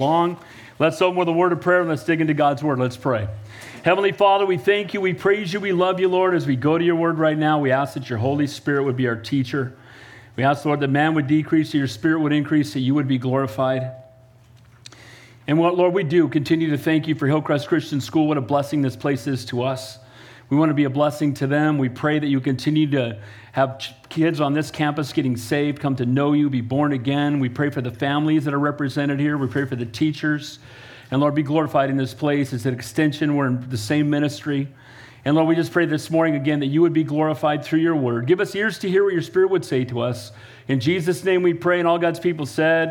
long. Let's open with a word of prayer and let's dig into God's word. Let's pray. Heavenly Father, we thank you, we praise you, we love you, Lord. As we go to your word right now, we ask that your Holy Spirit would be our teacher. We ask, Lord, that man would decrease, that your spirit would increase, that you would be glorified. And what, Lord, we do continue to thank you for Hillcrest Christian School. What a blessing this place is to us. We want to be a blessing to them. We pray that you continue to have kids on this campus getting saved, come to know you, be born again. We pray for the families that are represented here. We pray for the teachers. And Lord, be glorified in this place. It's an extension. We're in the same ministry. And Lord, we just pray this morning again that you would be glorified through your word. Give us ears to hear what your spirit would say to us. In Jesus' name we pray, and all God's people said,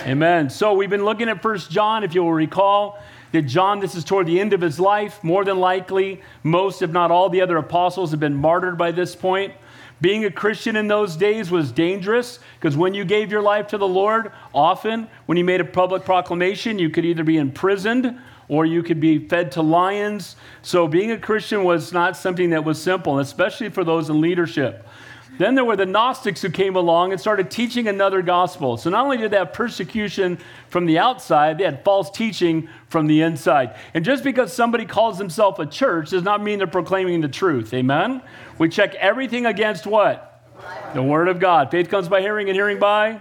Amen. Amen. So we've been looking at First John, if you'll recall that John, this is toward the end of his life. More than likely, most, if not all, the other apostles have been martyred by this point. Being a Christian in those days was dangerous because when you gave your life to the Lord, often when you made a public proclamation, you could either be imprisoned or you could be fed to lions. So being a Christian was not something that was simple, especially for those in leadership. Then there were the Gnostics who came along and started teaching another gospel. So not only did they have persecution from the outside, they had false teaching from the inside. And just because somebody calls himself a church does not mean they're proclaiming the truth. Amen? We check everything against what? The Word of God. Faith comes by hearing, and hearing by?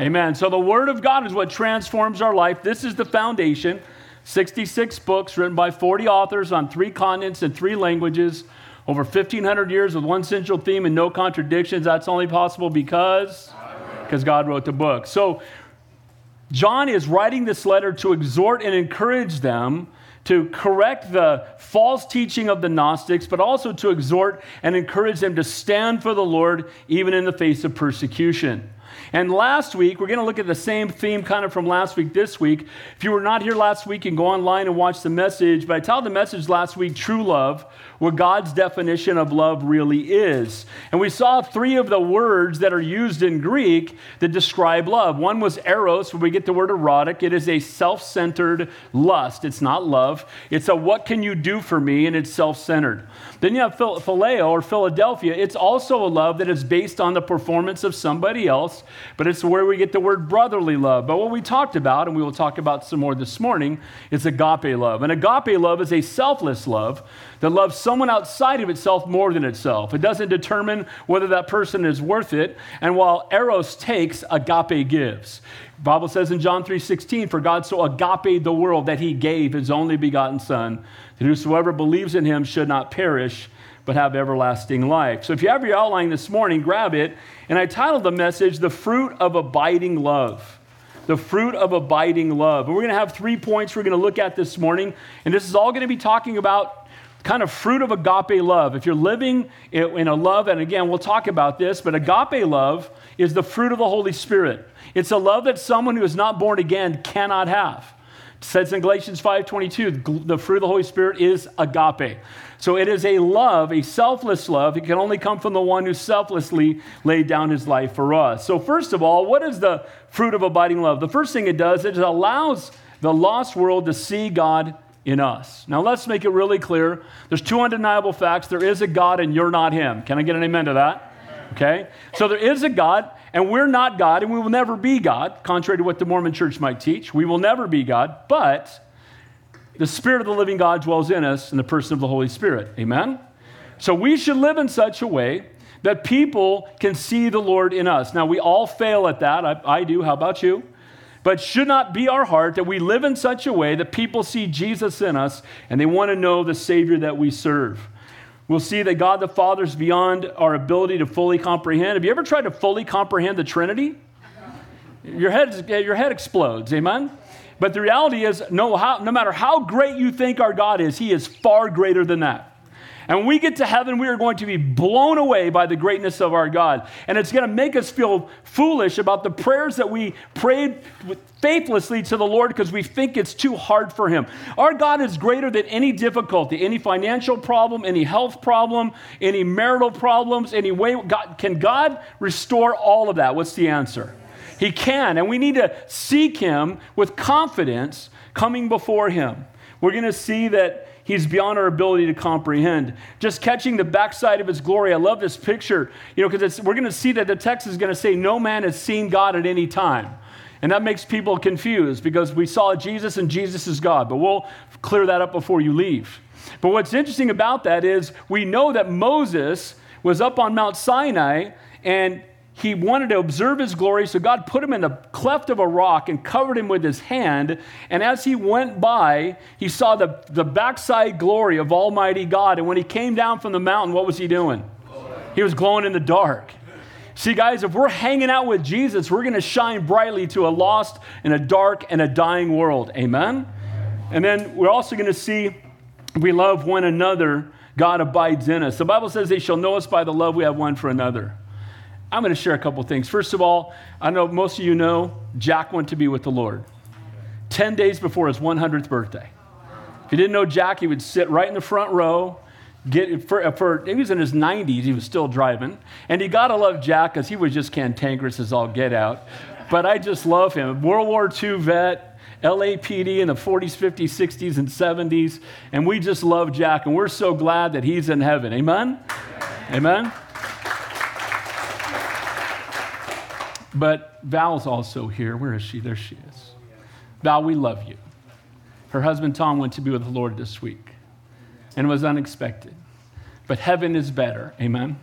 Amen. So the Word of God is what transforms our life. This is the foundation. 66 books written by 40 authors on three continents and three languages over 1,500 years with one central theme and no contradictions. That's only possible because because God wrote the book. So John is writing this letter to exhort and encourage them to correct the false teaching of the Gnostics, but also to exhort and encourage them to stand for the Lord even in the face of persecution. And last week, we're going to look at the same theme kind of from last week this week. If you were not here last week, can go online and watch the message. But I titled the message last week, True Love, what God's definition of love really is. And we saw three of the words that are used in Greek that describe love. One was eros, where we get the word erotic. It is a self centered lust. It's not love, it's a what can you do for me, and it's self centered. Then you have phileo or Philadelphia. It's also a love that is based on the performance of somebody else, but it's where we get the word brotherly love. But what we talked about, and we will talk about some more this morning, is agape love. And agape love is a selfless love that loves someone outside of itself more than itself. It doesn't determine whether that person is worth it. And while eros takes, agape gives. Bible says in John 3:16, "For God so agape the world that he gave his only begotten son, that whosoever believes in him should not perish, but have everlasting life." So if you have your outline this morning, grab it. And I titled the message, "The Fruit of Abiding Love." the fruit of abiding love. And we're going to have three points we're going to look at this morning. And this is all going to be talking about kind of fruit of agape love. If you're living in a love, and again, we'll talk about this, but agape love is the fruit of the Holy Spirit. It's a love that someone who is not born again cannot have. It says in Galatians 5:22, the fruit of the Holy Spirit is agape. So it is a love, a selfless love. It can only come from the one who selflessly laid down his life for us. So first of all, what is the fruit of abiding love? The first thing it does, is it allows the lost world to see God in us. Now, let's make it really clear. There's two undeniable facts. There is a God, and you're not Him. Can I get an amen to that? Okay? So there is a God, and we're not God, and we will never be God, contrary to what the Mormon church might teach. We will never be God, but the Spirit of the living God dwells in us in the person of the Holy Spirit. Amen? So we should live in such a way that people can see the Lord in us. Now, we all fail at that. I, I do. How about you? But should not be our heart that we live in such a way that people see Jesus in us and they want to know the Savior that we serve. We'll see that God the Father is beyond our ability to fully comprehend. Have you ever tried to fully comprehend the Trinity? Your head, your head explodes, amen? But the reality is, no, how, no matter how great you think our God is, He is far greater than that. And when we get to heaven, we are going to be blown away by the greatness of our God. And it's going to make us feel foolish about the prayers that we prayed faithlessly to the Lord because we think it's too hard for Him. Our God is greater than any difficulty, any financial problem, any health problem, any marital problems, any way. God, can God restore all of that? What's the answer? He can. And we need to seek Him with confidence coming before Him. We're going to see that He's beyond our ability to comprehend. Just catching the backside of his glory. I love this picture, you know, because we're going to see that the text is going to say, No man has seen God at any time. And that makes people confused because we saw Jesus and Jesus is God. But we'll clear that up before you leave. But what's interesting about that is we know that Moses was up on Mount Sinai and he wanted to observe his glory, so God put him in the cleft of a rock and covered him with his hand. And as he went by, he saw the, the backside glory of Almighty God. And when he came down from the mountain, what was he doing? He was glowing in the dark. See, guys, if we're hanging out with Jesus, we're going to shine brightly to a lost and a dark and a dying world. Amen? And then we're also going to see we love one another, God abides in us. The Bible says they shall know us by the love we have one for another. I'm going to share a couple things. First of all, I know most of you know Jack went to be with the Lord 10 days before his 100th birthday. If you didn't know Jack, he would sit right in the front row. Get, for, for, he was in his 90s, he was still driving. And you got to love Jack because he was just cantankerous as all get out. But I just love him. World War II vet, LAPD in the 40s, 50s, 60s, and 70s. And we just love Jack. And we're so glad that he's in heaven. Amen? Amen? But Val's also here. Where is she? There she is. Val, we love you. Her husband Tom went to be with the Lord this week, and it was unexpected. But heaven is better. Amen.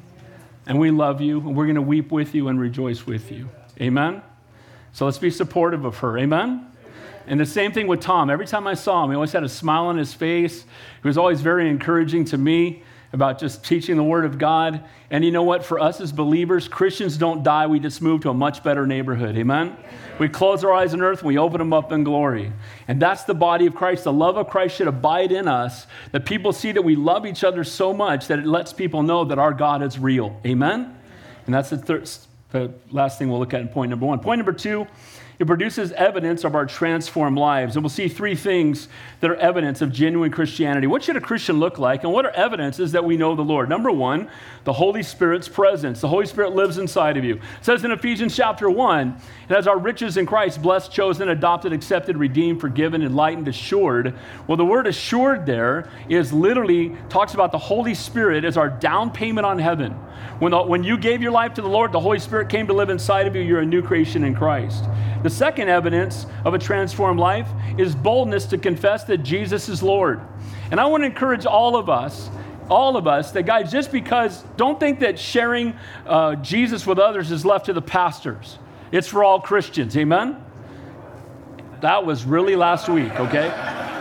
And we love you, and we're going to weep with you and rejoice with you. Amen. So let's be supportive of her. Amen. And the same thing with Tom. Every time I saw him, he always had a smile on his face. He was always very encouraging to me about just teaching the Word of God. And you know what? For us as believers, Christians don't die. We just move to a much better neighborhood. Amen? We close our eyes on earth and we open them up in glory. And that's the body of Christ. The love of Christ should abide in us, that people see that we love each other so much that it lets people know that our God is real. Amen? And that's the, third, the last thing we'll look at in point number one. Point number two it produces evidence of our transformed lives. And we'll see three things that are evidence of genuine Christianity. What should a Christian look like? And what are evidences that we know the Lord? Number one, the Holy Spirit's presence. The Holy Spirit lives inside of you. It says in Ephesians chapter 1, it has our riches in Christ, blessed, chosen, adopted, accepted, redeemed, forgiven, enlightened, assured. Well, the word assured there is literally talks about the Holy Spirit as our down payment on heaven. When, the, when you gave your life to the Lord, the Holy Spirit came to live inside of you. You're a new creation in Christ. The second evidence of a transformed life is boldness to confess that Jesus is Lord. And I want to encourage all of us all of us that guys just because don't think that sharing uh, jesus with others is left to the pastors. It's for all christians. Amen? That was really last week okay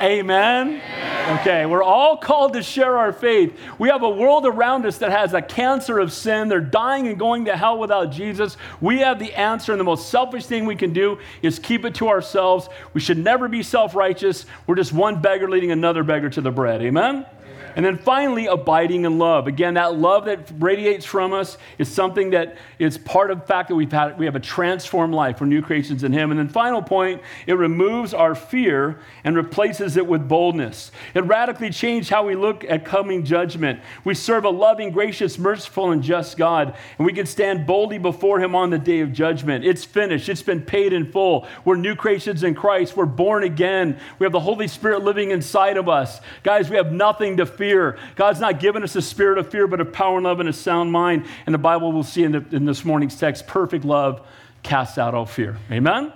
amen Okay, we're all called to share our faith. We have a world around us that has a cancer of sin. They're dying and going to hell without Jesus. We have the answer, and the most selfish thing we can do is keep it to ourselves. We should never be self righteous. We're just one beggar leading another beggar to the bread. Amen? And then finally, abiding in love. Again, that love that radiates from us is something that is part of the fact that we've had, we have a transformed life. We're new creations in Him. And then, final point, it removes our fear and replaces it with boldness. It radically changed how we look at coming judgment. We serve a loving, gracious, merciful, and just God, and we can stand boldly before Him on the day of judgment. It's finished, it's been paid in full. We're new creations in Christ. We're born again. We have the Holy Spirit living inside of us. Guys, we have nothing to fear. God's not given us a spirit of fear, but of power and love and a sound mind. And the Bible will see in, the, in this morning's text perfect love casts out all fear. Amen?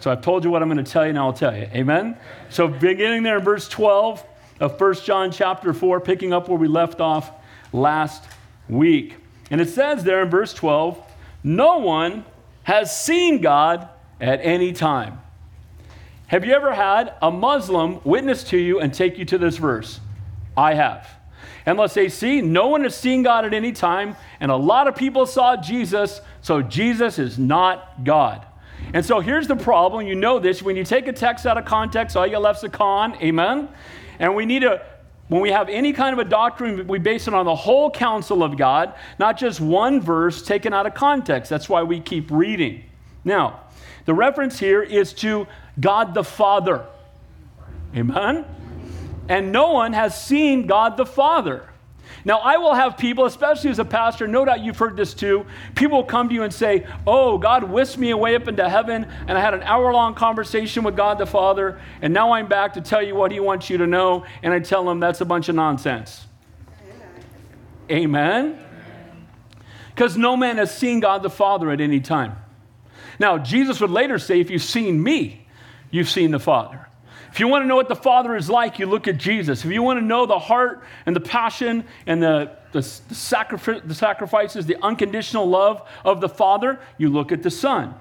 So I've told you what I'm going to tell you, now I'll tell you. Amen? So beginning there in verse 12 of 1 John chapter 4, picking up where we left off last week. And it says there in verse 12, no one has seen God at any time. Have you ever had a Muslim witness to you and take you to this verse? I have. And let's say, see, no one has seen God at any time, and a lot of people saw Jesus, so Jesus is not God. And so here's the problem. You know this. When you take a text out of context, all you got left's a con. Amen? And we need to, when we have any kind of a doctrine, we base it on the whole counsel of God, not just one verse taken out of context. That's why we keep reading. Now, the reference here is to God the Father. Amen? And no one has seen God the Father. Now, I will have people, especially as a pastor, no doubt you've heard this too. People will come to you and say, Oh, God whisked me away up into heaven, and I had an hour long conversation with God the Father, and now I'm back to tell you what He wants you to know. And I tell them that's a bunch of nonsense. Amen? Because no man has seen God the Father at any time. Now, Jesus would later say, If you've seen me, you've seen the Father. If you want to know what the Father is like, you look at Jesus. If you want to know the heart and the passion and the, the, the, sacrifice, the sacrifices, the unconditional love of the Father, you look at the Son.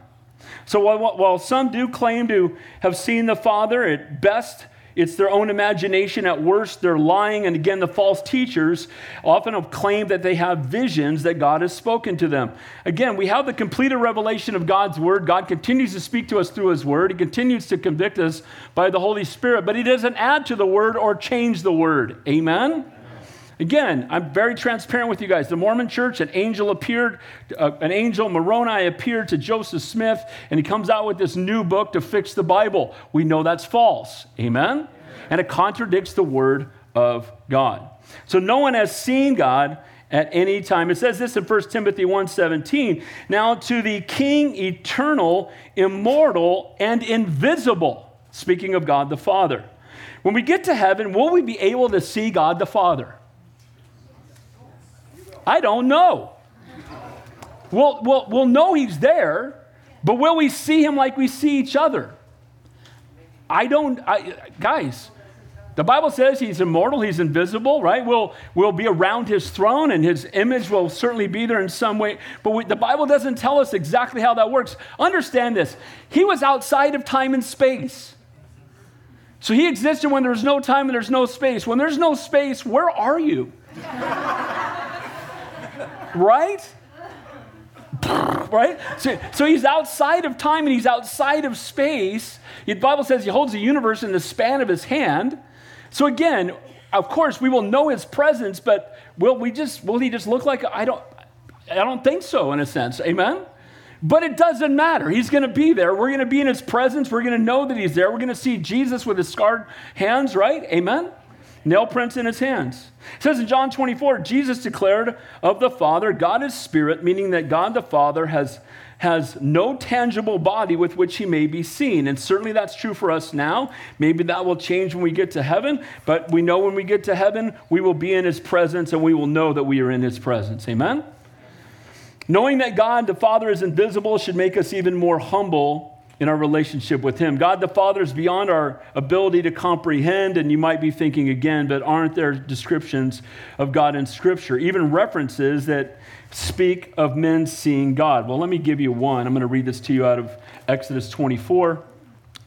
So while, while some do claim to have seen the Father, at best, it's their own imagination. At worst, they're lying. And again, the false teachers often claimed that they have visions that God has spoken to them. Again, we have the completed revelation of God's word. God continues to speak to us through his word. He continues to convict us by the Holy Spirit, but he doesn't add to the word or change the word. Amen? Again, I'm very transparent with you guys. The Mormon church, an angel appeared, uh, an angel, Moroni, appeared to Joseph Smith, and he comes out with this new book to fix the Bible. We know that's false. Amen? And it contradicts the word of God. So no one has seen God at any time. It says this in 1 Timothy 1:17. Now to the King eternal, immortal, and invisible, speaking of God the Father. When we get to heaven, will we be able to see God the Father? I don't know. We'll, we'll, we'll know he's there, but will we see him like we see each other? I don't, I, guys, the Bible says he's immortal, he's invisible, right? We'll, we'll be around his throne and his image will certainly be there in some way. But we, the Bible doesn't tell us exactly how that works. Understand this he was outside of time and space. So he existed when there's no time and there's no space. When there's no space, where are you? Right? right? So, so he's outside of time and he's outside of space. The Bible says he holds the universe in the span of his hand. So again, of course, we will know his presence, but will we just will he just look like I don't I don't think so in a sense. Amen? But it doesn't matter. He's going to be there. We're going to be in his presence. We're going to know that he's there. We're going to see Jesus with his scarred hands, right? Amen? Nail prints in his hands. It says in John 24, Jesus declared of the Father, God is spirit, meaning that God the Father has, has no tangible body with which he may be seen. And certainly that's true for us now. Maybe that will change when we get to heaven, but we know when we get to heaven, we will be in his presence and we will know that we are in his presence. Amen? Knowing that God the Father is invisible should make us even more humble in our relationship with Him. God the Father is beyond our ability to comprehend, and you might be thinking again, but aren't there descriptions of God in Scripture, even references that speak of men seeing God? Well, let me give you one. I'm going to read this to you out of Exodus 24,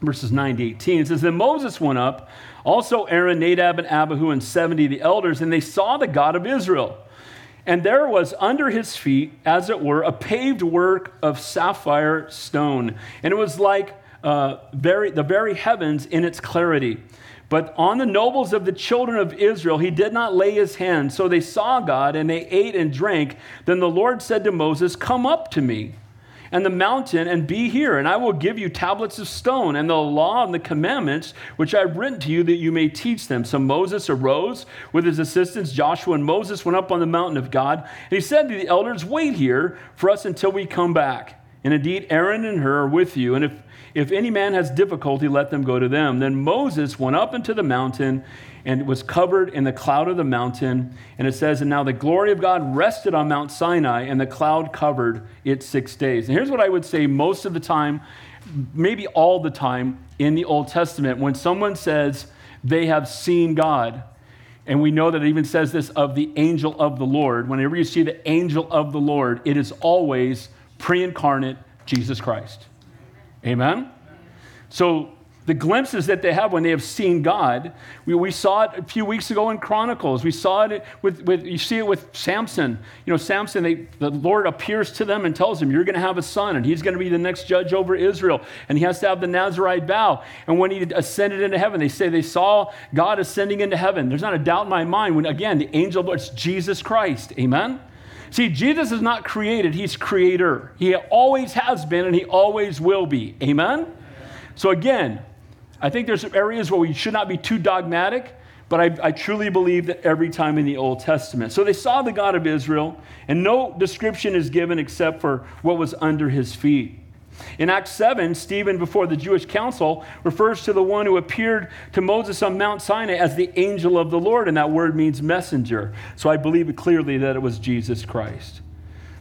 verses 9 to 18. It says, Then Moses went up, also Aaron, Nadab, and Abihu, and 70 the elders, and they saw the God of Israel. And there was under his feet, as it were, a paved work of sapphire stone. And it was like uh, very, the very heavens in its clarity. But on the nobles of the children of Israel, he did not lay his hand. So they saw God and they ate and drank. Then the Lord said to Moses, Come up to me and the mountain and be here, and I will give you tablets of stone and the law and the commandments which I have written to you that you may teach them. So Moses arose with his assistants, Joshua and Moses went up on the mountain of God, and he said to the elders, Wait here for us until we come back. And indeed, Aaron and Hur are with you, and if if any man has difficulty, let them go to them. Then Moses went up into the mountain and was covered in the cloud of the mountain. And it says, And now the glory of God rested on Mount Sinai, and the cloud covered it six days. And here's what I would say most of the time, maybe all the time in the Old Testament, when someone says they have seen God, and we know that it even says this of the angel of the Lord. Whenever you see the angel of the Lord, it is always pre incarnate Jesus Christ. Amen? So the glimpses that they have when they have seen God. We, we saw it a few weeks ago in Chronicles. We saw it with, with you see it with Samson. You know, Samson, they, the Lord appears to them and tells him, You're going to have a son, and he's going to be the next judge over Israel. And he has to have the Nazarite vow. And when he ascended into heaven, they say they saw God ascending into heaven. There's not a doubt in my mind when, again, the angel, it's Jesus Christ. Amen? See, Jesus is not created, he's creator. He always has been and he always will be. Amen? So, again, I think there's areas where we should not be too dogmatic, but I, I, truly believe that every time in the Old Testament. So they saw the God of Israel, and no description is given except for what was under his feet. In Acts 7, Stephen, before the Jewish council, refers to the one who appeared to Moses on Mount Sinai as the angel of the Lord, and that word means messenger. So I believe clearly that it was Jesus Christ.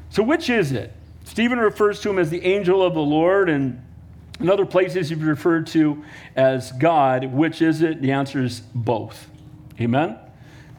So which is it? Stephen refers to him as the angel of the Lord, and in other places he's referred to as God. Which is it? The answer is both. Amen?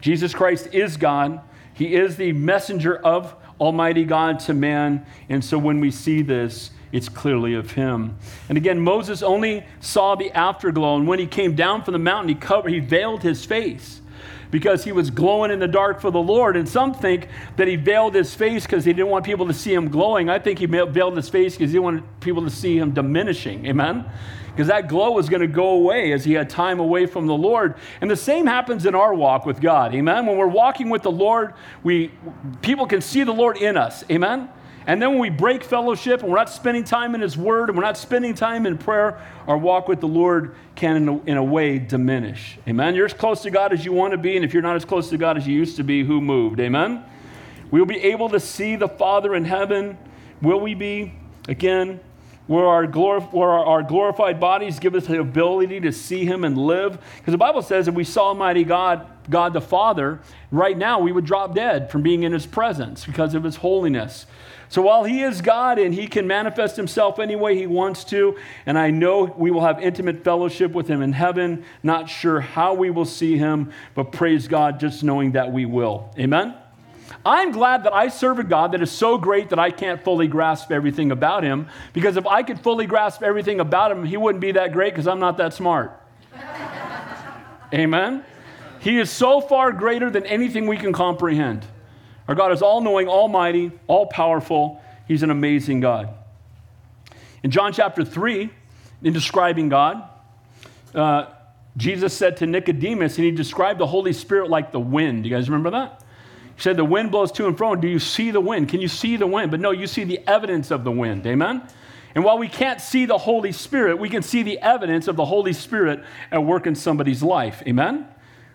Jesus Christ is God. He is the messenger of Almighty God to man. And so when we see this, it's clearly of him. And again, Moses only saw the afterglow. And when he came down from the mountain, he covered, he veiled his face because he was glowing in the dark for the Lord. And some think that he veiled his face because he didn't want people to see him glowing. I think he veiled his face because he didn't want people to see him diminishing. Amen? Because that glow was going to go away as he had time away from the Lord. And the same happens in our walk with God. Amen? When we're walking with the Lord, we people can see the Lord in us. Amen? And then when we break fellowship and we're not spending time in His Word and we're not spending time in prayer, our walk with the Lord can, in a, in a, way, diminish. Amen? You're as close to God as you want to be, and if you're not as close to God as you used to be, who moved? Amen? We'll be able to see the Father in heaven. Will we be? Again, where our, glor- where our glorified bodies give us the ability to see Him and live. Because the Bible says if we saw Almighty God, God the Father, right now we would drop dead from being in His presence because of His holiness. So while He is God and He can manifest Himself any way He wants to, and I know we will have intimate fellowship with Him in heaven, not sure how we will see Him, but praise God just knowing that we will. Amen? I'm glad that I serve a God that is so great that I can't fully grasp everything about Him, because if I could fully grasp everything about Him, He wouldn't be that great because I'm not that smart. Amen? He is so far greater than anything we can comprehend. Our God is all knowing, almighty, all powerful. He's an amazing God. In John chapter 3, in describing God, uh, Jesus said to Nicodemus, and he described the Holy Spirit like the wind. You guys remember that? He said, The wind blows to and fro. Do you see the wind? Can you see the wind? But no, you see the evidence of the wind. Amen? And while we can't see the Holy Spirit, we can see the evidence of the Holy Spirit at work in somebody's life. Amen?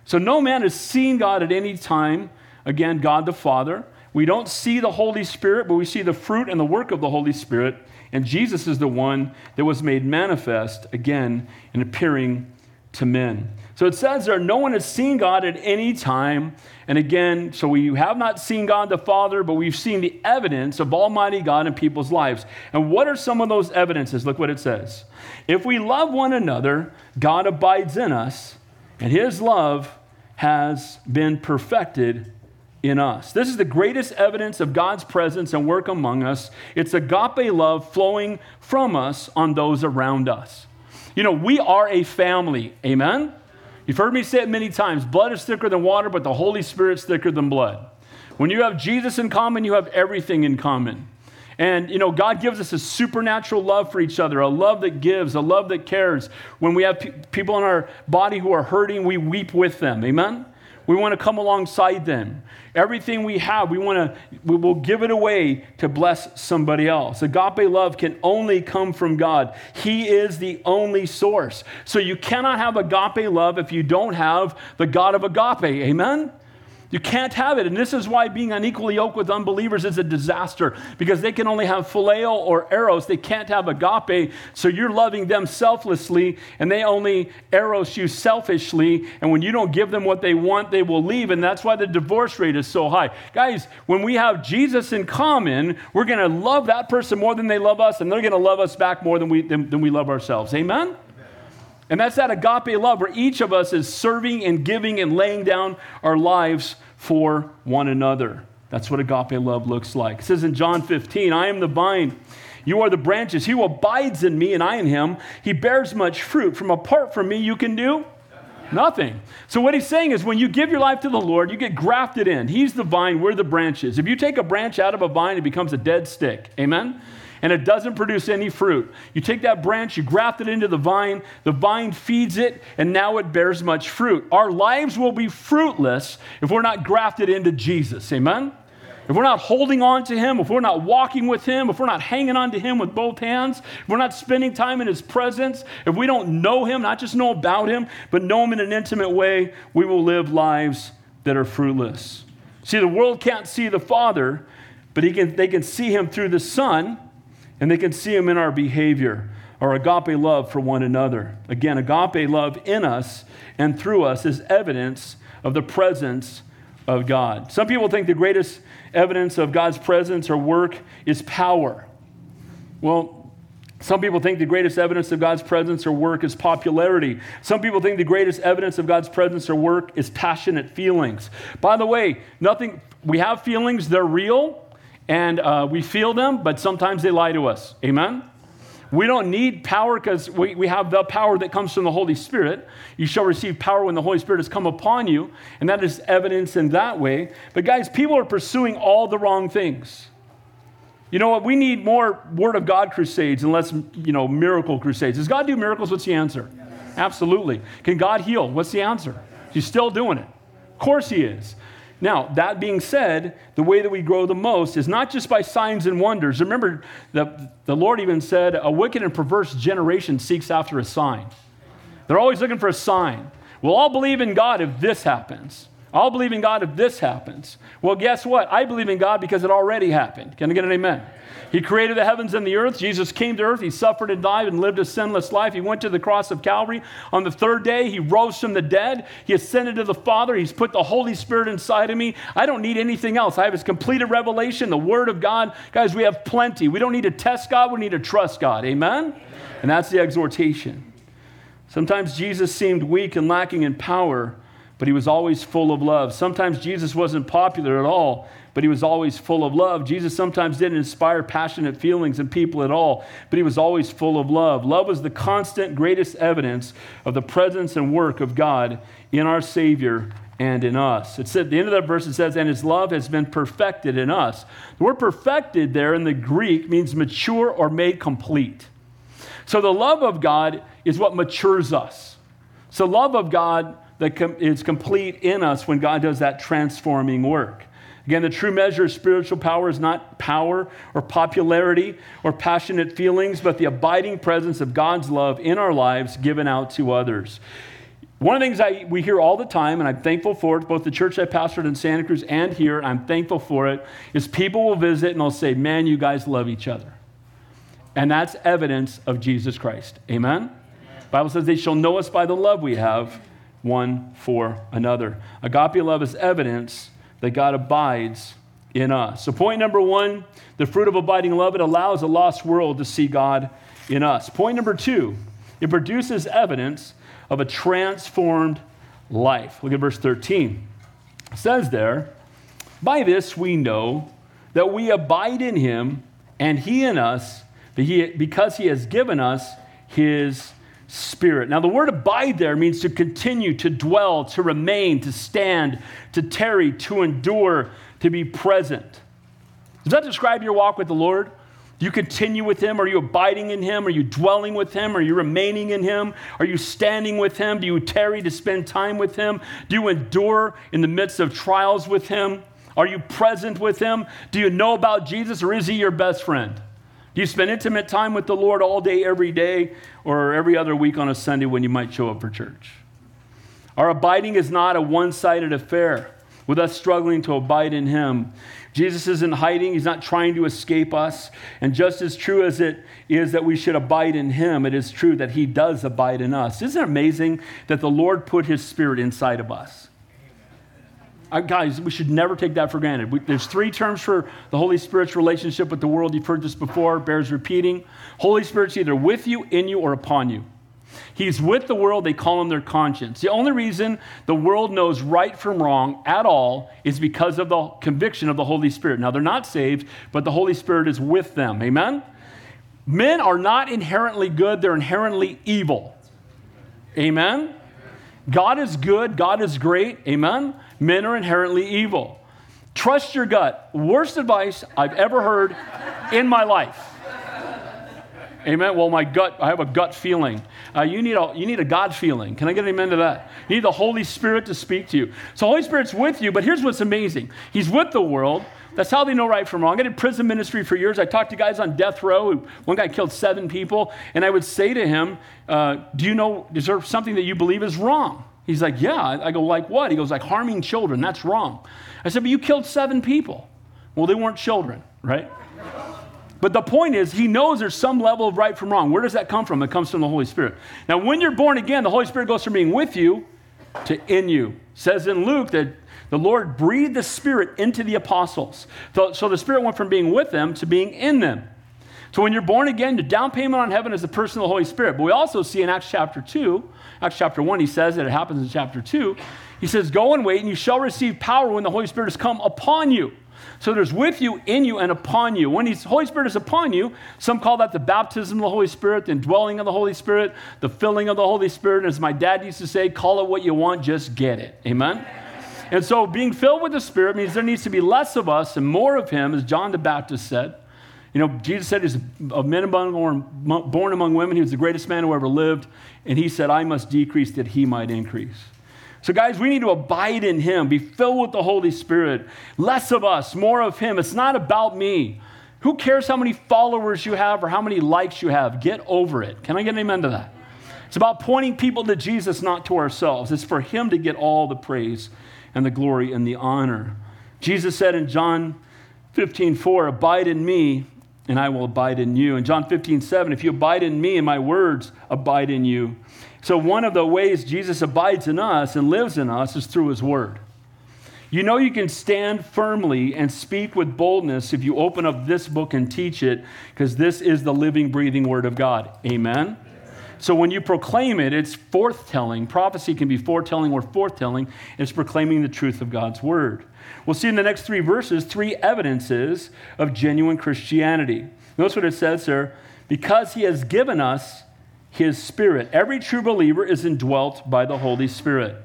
So no man has seen God at any time Again, God the Father. We don't see the Holy Spirit, but we see the fruit and the work of the Holy Spirit. And Jesus is the one that was made manifest again in appearing to men. So it says there, no one has seen God at any time. And again, so we have not seen God the Father, but we've seen the evidence of Almighty God in people's lives. And what are some of those evidences? Look what it says. If we love one another, God abides in us, and his love has been perfected in us. This is the greatest evidence of God's presence and work among us. It's agape love flowing from us on those around us. You know, we are a family. Amen? You've heard me say it many times blood is thicker than water, but the Holy Spirit's thicker than blood. When you have Jesus in common, you have everything in common. And, you know, God gives us a supernatural love for each other, a love that gives, a love that cares. When we have pe- people in our body who are hurting, we weep with them. Amen? We want to come alongside them. Everything we have, we want to, we will give it away to bless somebody else. Agape love can only come from God. He is the only source. So you cannot have agape love if you don't have the God of agape. Amen? You can't have it. And this is why being unequally yoked with unbelievers is a disaster because they can only have phileo or eros. They can't have agape. So you're loving them selflessly and they only eros you selfishly. And when you don't give them what they want, they will leave. And that's why the divorce rate is so high. Guys, when we have Jesus in common, we're going to love that person more than they love us, and they're going to love us back more than we, than, than we love ourselves. Amen? And that's that agape love where each of us is serving and giving and laying down our lives for one another. That's what agape love looks like. It says in John 15, I am the vine. You are the branches. He who abides in me and I in him, he bears much fruit. From apart from me, you can do nothing. So, what he's saying is when you give your life to the Lord, you get grafted in. He's the vine, we're the branches. If you take a branch out of a vine, it becomes a dead stick. Amen? And it doesn't produce any fruit. You take that branch, you graft it into the vine, the vine feeds it, and now it bears much fruit. Our lives will be fruitless if we're not grafted into Jesus. Amen? If we're not holding on to Him, if we're not walking with Him, if we're not hanging on to Him with both hands, if we're not spending time in His presence, if we don't know Him, not just know about Him, but know Him in an intimate way, we will live lives that are fruitless. See, the world can't see the Father, but can, they can see Him through the Son and they can see them in our behavior, our agape love for one another. Again, agape love in us and through us is evidence of the presence of God. Some people think the greatest evidence of God's presence or work is power. Well, some people think the greatest evidence of God's presence or work is popularity. Some people think the greatest evidence of God's presence or work is passionate feelings. By the way, nothing, we have feelings, they're real, and uh, we feel them, but sometimes they lie to us. Amen? We don't need power because we, we have the power that comes from the Holy Spirit. You shall receive power when the Holy Spirit has come upon you, and that is evidence in that way. But guys, people are pursuing all the wrong things. You know what? We need more Word of God crusades and less, you know, miracle crusades. Does God do miracles? What's the answer? Yes. Absolutely. Can God heal? What's the answer? He's still doing it. Of course He is. Now, that being said, the way that we grow the most is not just by signs and wonders. Remember, the, the Lord even said, A wicked and perverse generation seeks after a sign. They're always looking for a sign. We'll all believe in God if this happens. I'll believe in God if this happens. Well, guess what? I believe in God because it already happened. Can I get an amen? He created the heavens and the earth. Jesus came to earth. He suffered and died and lived a sinless life. He went to the cross of Calvary. On the third day, he rose from the dead. He ascended to the Father. He's put the Holy Spirit inside of me. I don't need anything else. I have his completed revelation, the Word of God. Guys, we have plenty. We don't need to test God, we need to trust God. Amen? Amen. And that's the exhortation. Sometimes Jesus seemed weak and lacking in power, but he was always full of love. Sometimes Jesus wasn't popular at all, but he was always full of love. Jesus sometimes didn't inspire passionate feelings in people at all, but he was always full of love. Love was the constant, greatest evidence of the presence and work of God in our Savior and in us. It said at the end of that verse, it says, and his love has been perfected in us. The word perfected there in the Greek means mature or made complete. So the love of God is what matures us. So love of God that is complete in us when God does that transforming work. Again, the true measure of spiritual power is not power or popularity or passionate feelings, but the abiding presence of God's love in our lives given out to others. One of the things I, we hear all the time, and I'm thankful for it, both the church I pastored in Santa Cruz and here, I'm thankful for it, is people will visit and they'll say, Man, you guys love each other. And that's evidence of Jesus Christ. Amen? The Bible says they shall know us by the love we have one for another. Agape love is evidence that God abides in us. So, point number one the fruit of abiding love, it allows a lost world to see God in us. Point number two, it produces evidence of a transformed life. Look at verse 13. It says there, By this we know that we abide in him and he in us because he has given us his Spirit. Now, the word abide there means to continue, to dwell, to remain, to stand, to tarry, to endure, to be present. Does that describe your walk with the Lord? Do you continue with Him? Are you abiding in Him? Are you dwelling with Him? Are you remaining in Him? Are you standing with Him? Do you tarry to spend time with Him? Do you endure in the midst of trials with Him? Are you present with Him? Do you know about Jesus or is He your best friend? Do you spend intimate time with the Lord all day, every day, or every other week on a Sunday when you might show up for church? Our abiding is not a one sided affair with us struggling to abide in Him. Jesus isn't hiding, He's not trying to escape us. And just as true as it is that we should abide in Him, it is true that He does abide in us. Isn't it amazing that the Lord put His Spirit inside of us? Uh, guys, we should never take that for granted. We, there's three terms for the Holy Spirit's relationship with the world. You've heard this before, bears repeating. Holy Spirit's either with you, in you, or upon you. He's with the world, they call him their conscience. The only reason the world knows right from wrong at all is because of the conviction of the Holy Spirit. Now, they're not saved, but the Holy Spirit is with them. Amen? Men are not inherently good, they're inherently evil. Amen? God is good, God is great. Amen? Men are inherently evil. Trust your gut. Worst advice I've ever heard in my life. Amen. Well, my gut, I have a gut feeling. Uh, you, need a, you need a God feeling. Can I get an amen to that? You need the Holy Spirit to speak to you. So, Holy Spirit's with you, but here's what's amazing He's with the world. That's how they know right from wrong. I did prison ministry for years. I talked to guys on death row. One guy killed seven people. And I would say to him, uh, Do you know, is there something that you believe is wrong? He's like, Yeah. I go, Like what? He goes, Like harming children. That's wrong. I said, But you killed seven people. Well, they weren't children, right? But the point is, he knows there's some level of right from wrong. Where does that come from? It comes from the Holy Spirit. Now, when you're born again, the Holy Spirit goes from being with you to in you. It says in Luke that the Lord breathed the Spirit into the apostles. So, so the Spirit went from being with them to being in them. So when you're born again, the down payment on heaven is the person of the Holy Spirit. But we also see in Acts chapter 2, Acts chapter 1, he says that it happens in chapter 2. He says, Go and wait, and you shall receive power when the Holy Spirit has come upon you. So there's with you, in you, and upon you. When the Holy Spirit is upon you, some call that the baptism of the Holy Spirit, the indwelling of the Holy Spirit, the filling of the Holy Spirit. As my dad used to say, call it what you want, just get it. Amen? And so being filled with the Spirit means there needs to be less of us and more of Him, as John the Baptist said. You know, Jesus said he's a man born, born among women. He was the greatest man who ever lived. And he said, I must decrease that he might increase. So, guys, we need to abide in him, be filled with the Holy Spirit. Less of us, more of him. It's not about me. Who cares how many followers you have or how many likes you have? Get over it. Can I get an amen to that? It's about pointing people to Jesus, not to ourselves. It's for him to get all the praise and the glory and the honor. Jesus said in John 15, 4, Abide in me, and I will abide in you. In John 15, 7, if you abide in me and my words abide in you. So, one of the ways Jesus abides in us and lives in us is through his word. You know, you can stand firmly and speak with boldness if you open up this book and teach it, because this is the living, breathing word of God. Amen? So when you proclaim it, it's forthtelling. Prophecy can be foretelling or forthtelling. It's proclaiming the truth of God's word. We'll see in the next three verses three evidences of genuine Christianity. Notice what it says there because he has given us his spirit. Every true believer is indwelt by the Holy Spirit.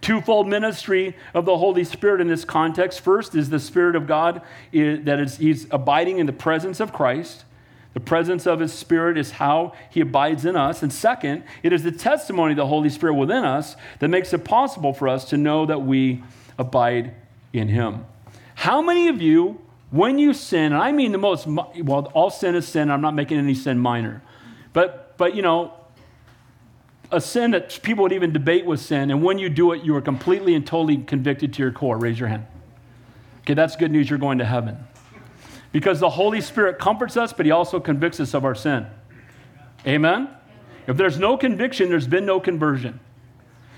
Twofold ministry of the Holy Spirit in this context. First is the Spirit of God that is he's abiding in the presence of Christ. The presence of His Spirit is how He abides in us. And second, it is the testimony of the Holy Spirit within us that makes it possible for us to know that we abide in Him. How many of you, when you sin, and I mean the most, well, all sin is sin, I'm not making any sin minor, but, but you know, a sin that people would even debate with sin, and when you do it, you are completely and totally convicted to your core. Raise your hand. Okay, that's good news. You're going to heaven. Because the Holy Spirit comforts us, but He also convicts us of our sin. Amen? If there's no conviction, there's been no conversion.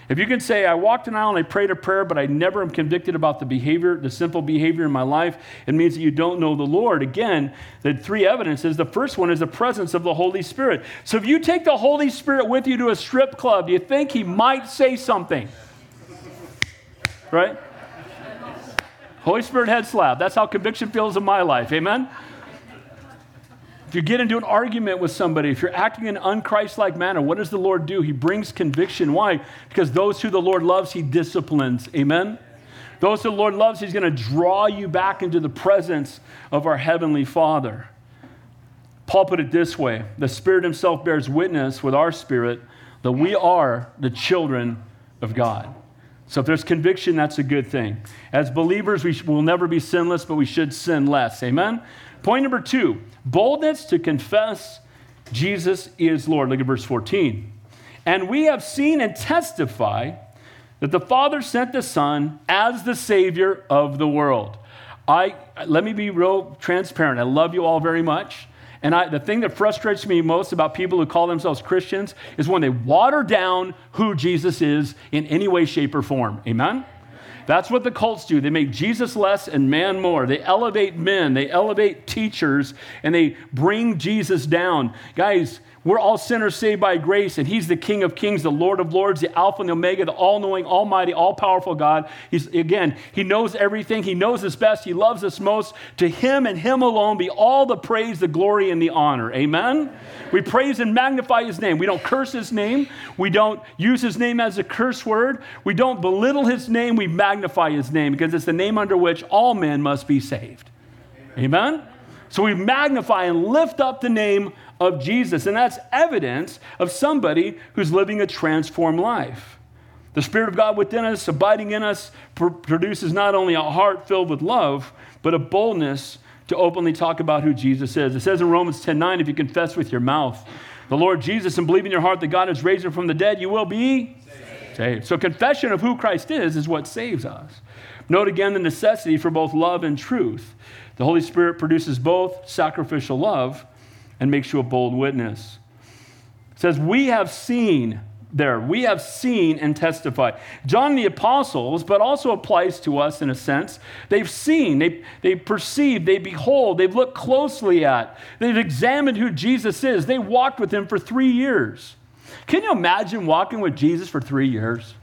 If you can say, I walked an aisle and I prayed a prayer, but I never am convicted about the behavior, the simple behavior in my life, it means that you don't know the Lord. Again, the three evidences. The first one is the presence of the Holy Spirit. So if you take the Holy Spirit with you to a strip club, do you think he might say something? Right? Holy Spirit head slap. That's how conviction feels in my life. Amen? You get into an argument with somebody, if you're acting in an unchristlike manner, what does the Lord do? He brings conviction. Why? Because those who the Lord loves, He disciplines. Amen? Those who the Lord loves, He's going to draw you back into the presence of our Heavenly Father. Paul put it this way The Spirit Himself bears witness with our spirit that we are the children of God. So if there's conviction, that's a good thing. As believers, we will never be sinless, but we should sin less. Amen? Point number two boldness to confess Jesus is Lord. Look at verse 14. And we have seen and testify that the Father sent the Son as the Savior of the world. I, let me be real transparent. I love you all very much. And I, the thing that frustrates me most about people who call themselves Christians is when they water down who Jesus is in any way, shape, or form. Amen? That's what the cults do. They make Jesus less and man more. They elevate men, they elevate teachers, and they bring Jesus down. Guys, we're all sinners saved by grace, and He's the King of Kings, the Lord of Lords, the Alpha and the Omega, the all knowing, almighty, all powerful God. He's, again, He knows everything. He knows us best. He loves us most. To Him and Him alone be all the praise, the glory, and the honor. Amen? We praise and magnify His name. We don't curse His name. We don't use His name as a curse word. We don't belittle His name. We magnify His name because it's the name under which all men must be saved. Amen? Amen? So we magnify and lift up the name of Jesus. And that's evidence of somebody who's living a transformed life. The Spirit of God within us, abiding in us, pr- produces not only a heart filled with love, but a boldness to openly talk about who Jesus is. It says in Romans 10 9, if you confess with your mouth the Lord Jesus and believe in your heart that God has raised him from the dead, you will be saved. So, confession of who Christ is is what saves us. Note again the necessity for both love and truth. The Holy Spirit produces both sacrificial love and makes you a bold witness. It says, We have seen there. We have seen and testified. John the apostles, but also applies to us in a sense. They've seen, they, they perceive, they behold, they've looked closely at, they've examined who Jesus is. They walked with him for three years. Can you imagine walking with Jesus for three years?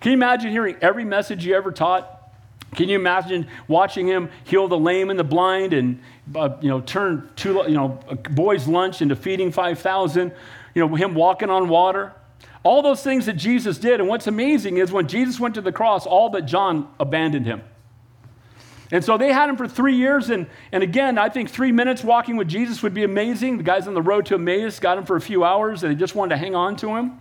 Can you imagine hearing every message he ever taught? Can you imagine watching him heal the lame and the blind and uh, you know turn two you know a boy's lunch into feeding 5000 you know him walking on water all those things that Jesus did and what's amazing is when Jesus went to the cross all but John abandoned him and so they had him for three years and, and again I think three minutes walking with Jesus would be amazing the guys on the road to Emmaus got him for a few hours and they just wanted to hang on to him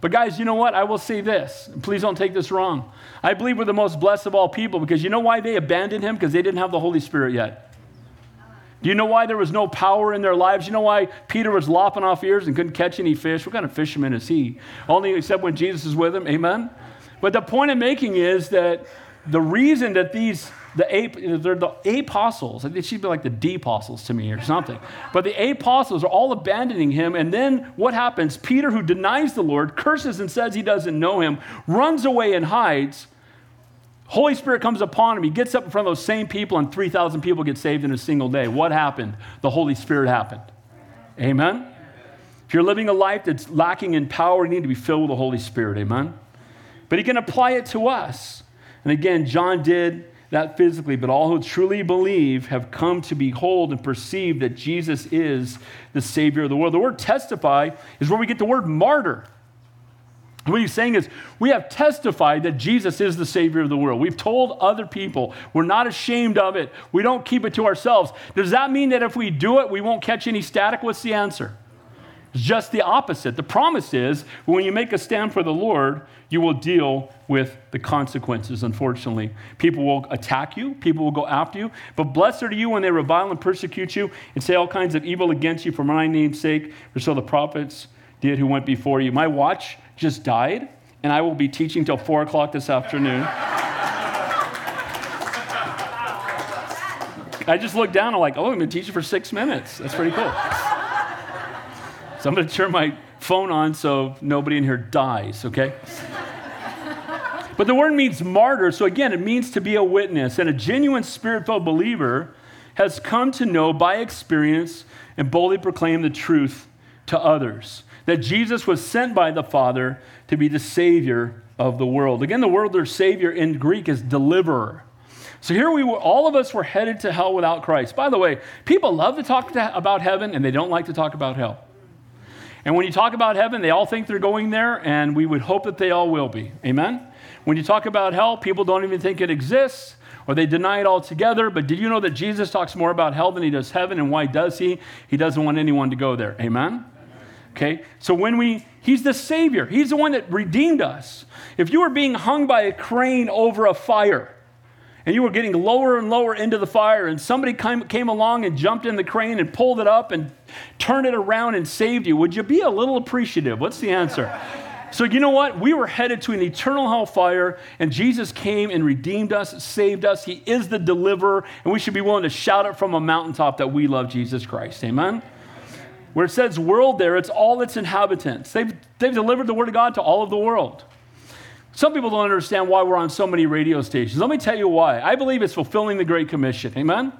but guys, you know what? I will say this. Please don't take this wrong. I believe we're the most blessed of all people because you know why they abandoned him? Because they didn't have the Holy Spirit yet. Do you know why there was no power in their lives? You know why Peter was lopping off ears and couldn't catch any fish? What kind of fisherman is he? Only except when Jesus is with him. Amen? But the point I'm making is that the reason that these the they're the apostles. They should be like the D apostles to me or something. But the apostles are all abandoning him. And then what happens? Peter, who denies the Lord, curses and says he doesn't know him, runs away and hides. Holy Spirit comes upon him. He gets up in front of those same people, and 3,000 people get saved in a single day. What happened? The Holy Spirit happened. Amen? If you're living a life that's lacking in power, you need to be filled with the Holy Spirit. Amen? But he can apply it to us. And again, John did that physically, but all who truly believe have come to behold and perceive that Jesus is the Savior of the world. The word testify is where we get the word martyr. What he's saying is, we have testified that Jesus is the Savior of the world. We've told other people. We're not ashamed of it. We don't keep it to ourselves. Does that mean that if we do it, we won't catch any static? What's the answer? It's just the opposite. The promise is when you make a stand for the Lord, you will deal with the consequences, unfortunately. People will attack you, people will go after you. But blessed are you when they revile and persecute you and say all kinds of evil against you for my name's sake, for so the prophets did who went before you. My watch just died, and I will be teaching till 4 o'clock this afternoon. I just looked down, I'm like, oh, I'm going to teach you for six minutes. That's pretty cool. So I'm going to turn my phone on so nobody in here dies, okay? but the word means martyr. So again, it means to be a witness. And a genuine spirit filled believer has come to know by experience and boldly proclaim the truth to others that Jesus was sent by the Father to be the Savior of the world. Again, the word their Savior in Greek is deliverer. So here we were, all of us were headed to hell without Christ. By the way, people love to talk to, about heaven and they don't like to talk about hell. And when you talk about heaven, they all think they're going there, and we would hope that they all will be. Amen? When you talk about hell, people don't even think it exists or they deny it altogether. But did you know that Jesus talks more about hell than he does heaven? And why does he? He doesn't want anyone to go there. Amen? Okay? So when we, he's the Savior, he's the one that redeemed us. If you were being hung by a crane over a fire, and you were getting lower and lower into the fire, and somebody came, along and jumped in the crane and pulled it up and turned it around and saved you, would you be a little appreciative? What's the answer? So, you know what? We were headed to an eternal hellfire, and Jesus came and redeemed us, saved us. He is the deliverer, and we should be willing to shout it from a mountaintop that we love Jesus Christ. Amen? Where it says world there, it's all its inhabitants. They've, they've delivered the word of God to all of the world. Some people don't understand why we're on so many radio stations. Let me tell you why. I believe it's fulfilling the Great Commission. Amen?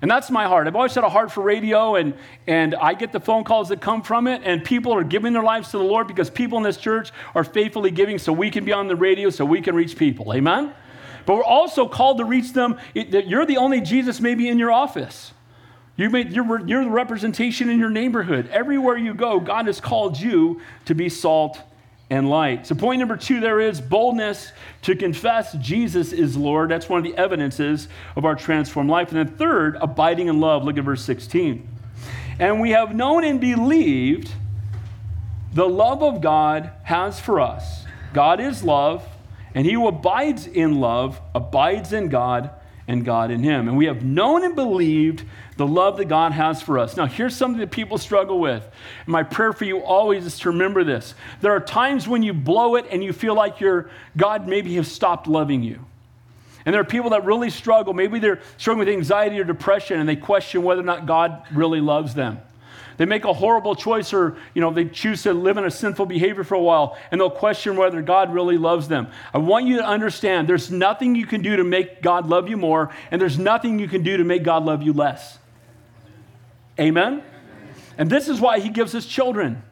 And that's my heart. I've always had a heart for radio, and, and I get the phone calls that come from it, and people are giving their lives to the Lord because people in this church are faithfully giving so we can be on the radio, so we can reach people. Amen? But we're also called to reach them. You're the only Jesus maybe in your office. You you're, you're the representation in your neighborhood. Everywhere you go, God has called you to be salt and light. So, point number two there is boldness to confess Jesus is Lord. That's one of the evidences of our transformed life. And then, third, abiding in love. Look at verse 16. And we have known and believed the love of God has for us. God is love, and he who abides in love abides in God, and God in him. And we have known and believed the love that God has for us. Now, here's something that people struggle with. And my prayer for you always is to remember this. There are times when you blow it and you feel like your God maybe has stopped loving you. And there are people that really struggle. Maybe they're struggling with anxiety or depression and they question whether or not God really loves them. They make a horrible choice or, you know, they choose to live in a sinful behavior for a while and they'll question whether God really loves them. I want you to understand there's nothing you can do to make God love you more and there's nothing you can do to make God love you less. Amen? And this is why he gives us children.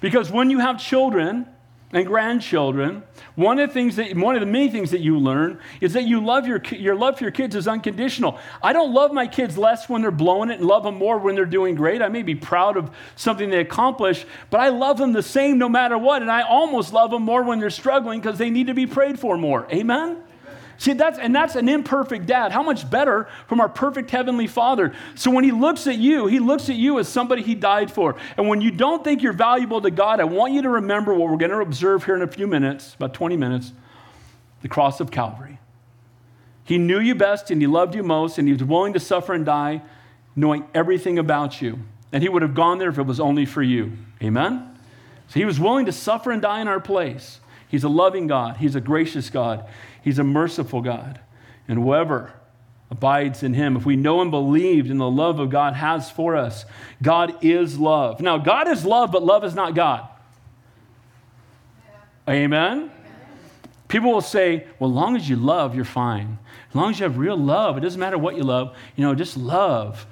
Because when you have children, and grandchildren, one of the things that one of the many things that you learn is that you love your your love for your kids is unconditional. I don't love my kids less when they're blowing it and love them more when they're doing great. I may be proud of something they accomplish, but I love them the same no matter what, and I almost love them more when they're struggling because they need to be prayed for more. Amen. See, that's, and that's an imperfect dad. How much better from our perfect heavenly father? So when he looks at you, he looks at you as somebody he died for. And when you don't think you're valuable to God, I want you to remember what we're going to observe here in a few minutes, about 20 minutes the cross of Calvary. He knew you best and he loved you most, and he was willing to suffer and die, knowing everything about you. And he would have gone there if it was only for you. Amen? So he was willing to suffer and die in our place. He's a loving God, He's a gracious God. He's a merciful God. And whoever abides in him, if we know and believe in the love of God has for us, God is love. Now, God is love, but love is not God. Yeah. Amen? Amen? People will say, well, as long as you love, you're fine. As long as you have real love, it doesn't matter what you love, you know, just love.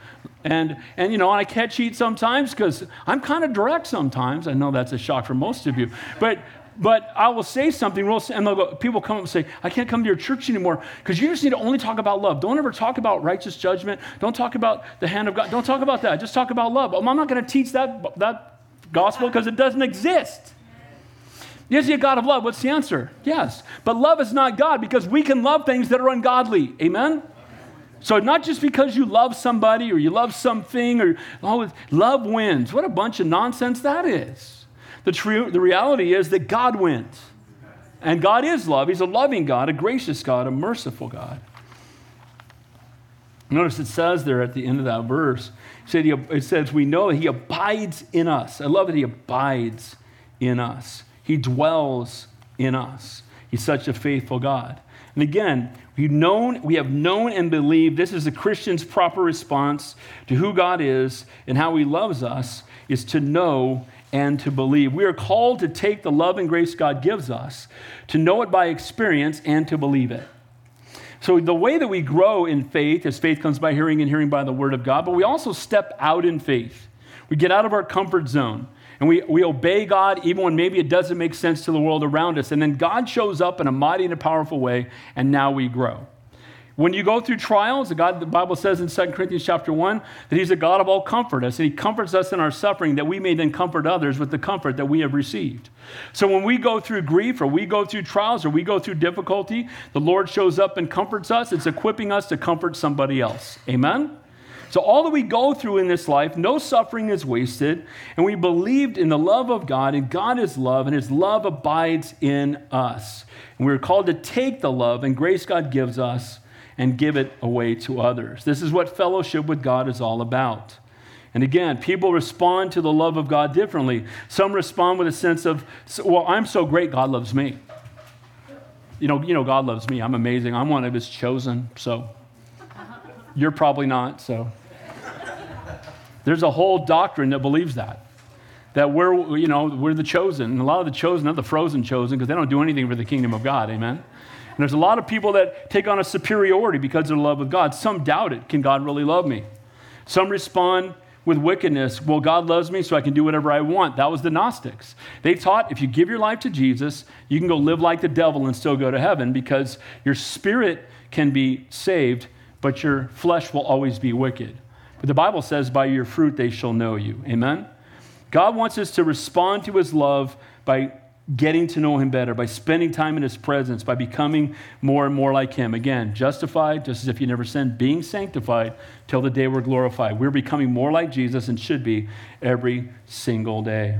And, and you know, I catch heat sometimes because I'm kind of direct sometimes. I know that's a shock for most of you. But, but I will say something, real, and go, people come up and say, I can't come to your church anymore because you just need to only talk about love. Don't ever talk about righteous judgment. Don't talk about the hand of God. Don't talk about that. Just talk about love. Um, I'm not going to teach that, that gospel because it doesn't exist. Is he a God of love? What's the answer? Yes. But love is not God because we can love things that are ungodly. Amen? So, not just because you love somebody or you love something or oh, love wins. What a bunch of nonsense that is. The, true, the reality is that God wins. And God is love. He's a loving God, a gracious God, a merciful God. Notice it says there at the end of that verse, it says, We know He abides in us. I love that He abides in us, He dwells in us. He's such a faithful God. And again, we've known, we have known and believed this is a Christian's proper response to who God is and how He loves us, is to know and to believe. We are called to take the love and grace God gives us, to know it by experience, and to believe it. So, the way that we grow in faith is faith comes by hearing and hearing by the word of God, but we also step out in faith. We get out of our comfort zone and we, we obey God even when maybe it doesn't make sense to the world around us. And then God shows up in a mighty and a powerful way, and now we grow. When you go through trials, the, God, the Bible says in 2 Corinthians chapter 1 that He's a God of all comfort us, and He comforts us in our suffering that we may then comfort others with the comfort that we have received. So when we go through grief or we go through trials or we go through difficulty, the Lord shows up and comforts us. It's equipping us to comfort somebody else. Amen? So, all that we go through in this life, no suffering is wasted, and we believed in the love of God, and God is love, and His love abides in us. And we're called to take the love and grace God gives us and give it away to others. This is what fellowship with God is all about. And again, people respond to the love of God differently. Some respond with a sense of, well, I'm so great, God loves me. You know, you know, God loves me. I'm amazing. I'm one of his chosen. So you're probably not. So there's a whole doctrine that believes that. That we're, you know, we're the chosen. And a lot of the chosen are the frozen chosen because they don't do anything for the kingdom of God. Amen. And there's a lot of people that take on a superiority because of the love with God. Some doubt it. Can God really love me? Some respond with wickedness. Well, God loves me, so I can do whatever I want. That was the Gnostics. They taught if you give your life to Jesus, you can go live like the devil and still go to heaven because your spirit can be saved, but your flesh will always be wicked. But the Bible says, by your fruit they shall know you. Amen? God wants us to respond to his love by getting to know him better, by spending time in his presence, by becoming more and more like him. Again, justified, just as if you never sinned, being sanctified till the day we're glorified. We're becoming more like Jesus and should be every single day.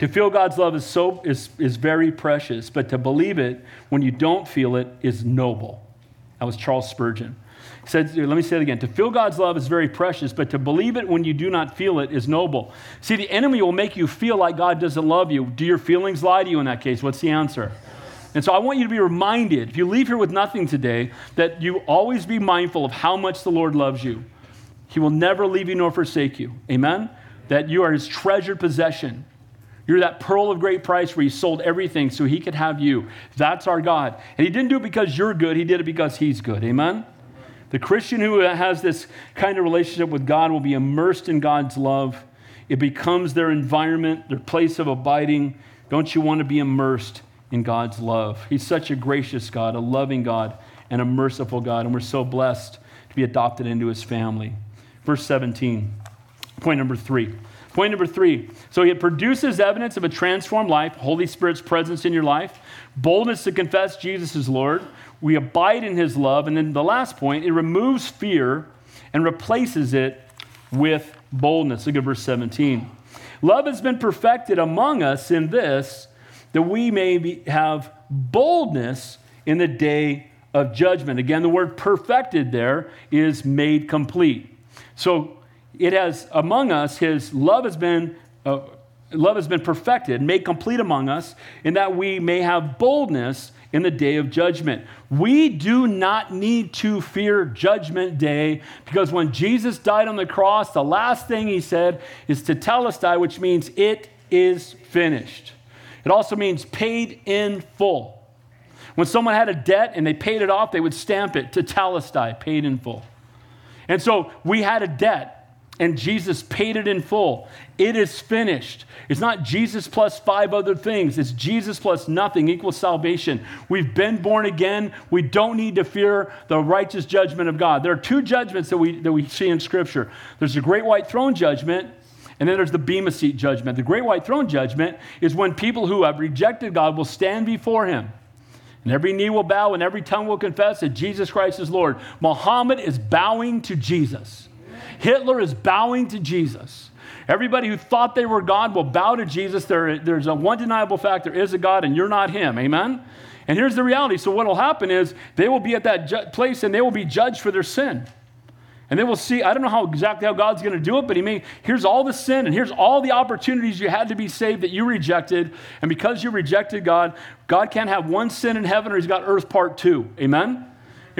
To feel God's love is, so, is, is very precious, but to believe it when you don't feel it is noble. That was Charles Spurgeon said, let me say it again. To feel God's love is very precious, but to believe it when you do not feel it is noble. See, the enemy will make you feel like God doesn't love you. Do your feelings lie to you in that case? What's the answer? And so I want you to be reminded, if you leave here with nothing today, that you always be mindful of how much the Lord loves you. He will never leave you nor forsake you. Amen? that you are his treasured possession. You're that pearl of great price where he sold everything so he could have you. That's our God. And he didn't do it because you're good, he did it because he's good. Amen? The Christian who has this kind of relationship with God will be immersed in God's love. It becomes their environment, their place of abiding. Don't you want to be immersed in God's love? He's such a gracious God, a loving God, and a merciful God. And we're so blessed to be adopted into his family. Verse 17, point number three. Point number three. So it produces evidence of a transformed life, Holy Spirit's presence in your life, boldness to confess Jesus is Lord. We abide in his love. And then the last point, it removes fear and replaces it with boldness. Look at verse 17. Love has been perfected among us in this, that we may be, have boldness in the day of judgment. Again, the word perfected there is made complete. So it has among us, his love has been. Uh, love has been perfected, made complete among us, in that we may have boldness in the day of judgment. We do not need to fear judgment day because when Jesus died on the cross, the last thing he said is tetelestai, which means it is finished. It also means paid in full. When someone had a debt and they paid it off, they would stamp it tetelestai, paid in full. And so we had a debt and Jesus paid it in full. It is finished. It's not Jesus plus five other things, it's Jesus plus nothing equals salvation. We've been born again. We don't need to fear the righteous judgment of God. There are two judgments that we, that we see in Scripture there's the great white throne judgment. And then there's the Bema Seat judgment. The great white throne judgment is when people who have rejected God will stand before him. And every knee will bow and every tongue will confess that Jesus Christ is Lord. Muhammad is bowing to Jesus. Hitler is bowing to Jesus. Everybody who thought they were God will bow to Jesus. There, there's a one deniable fact there is a God, and you're not Him. Amen? And here's the reality. So, what will happen is they will be at that ju- place and they will be judged for their sin. And they will see, I don't know how exactly how God's going to do it, but He may, here's all the sin and here's all the opportunities you had to be saved that you rejected. And because you rejected God, God can't have one sin in heaven or He's got earth part two. Amen?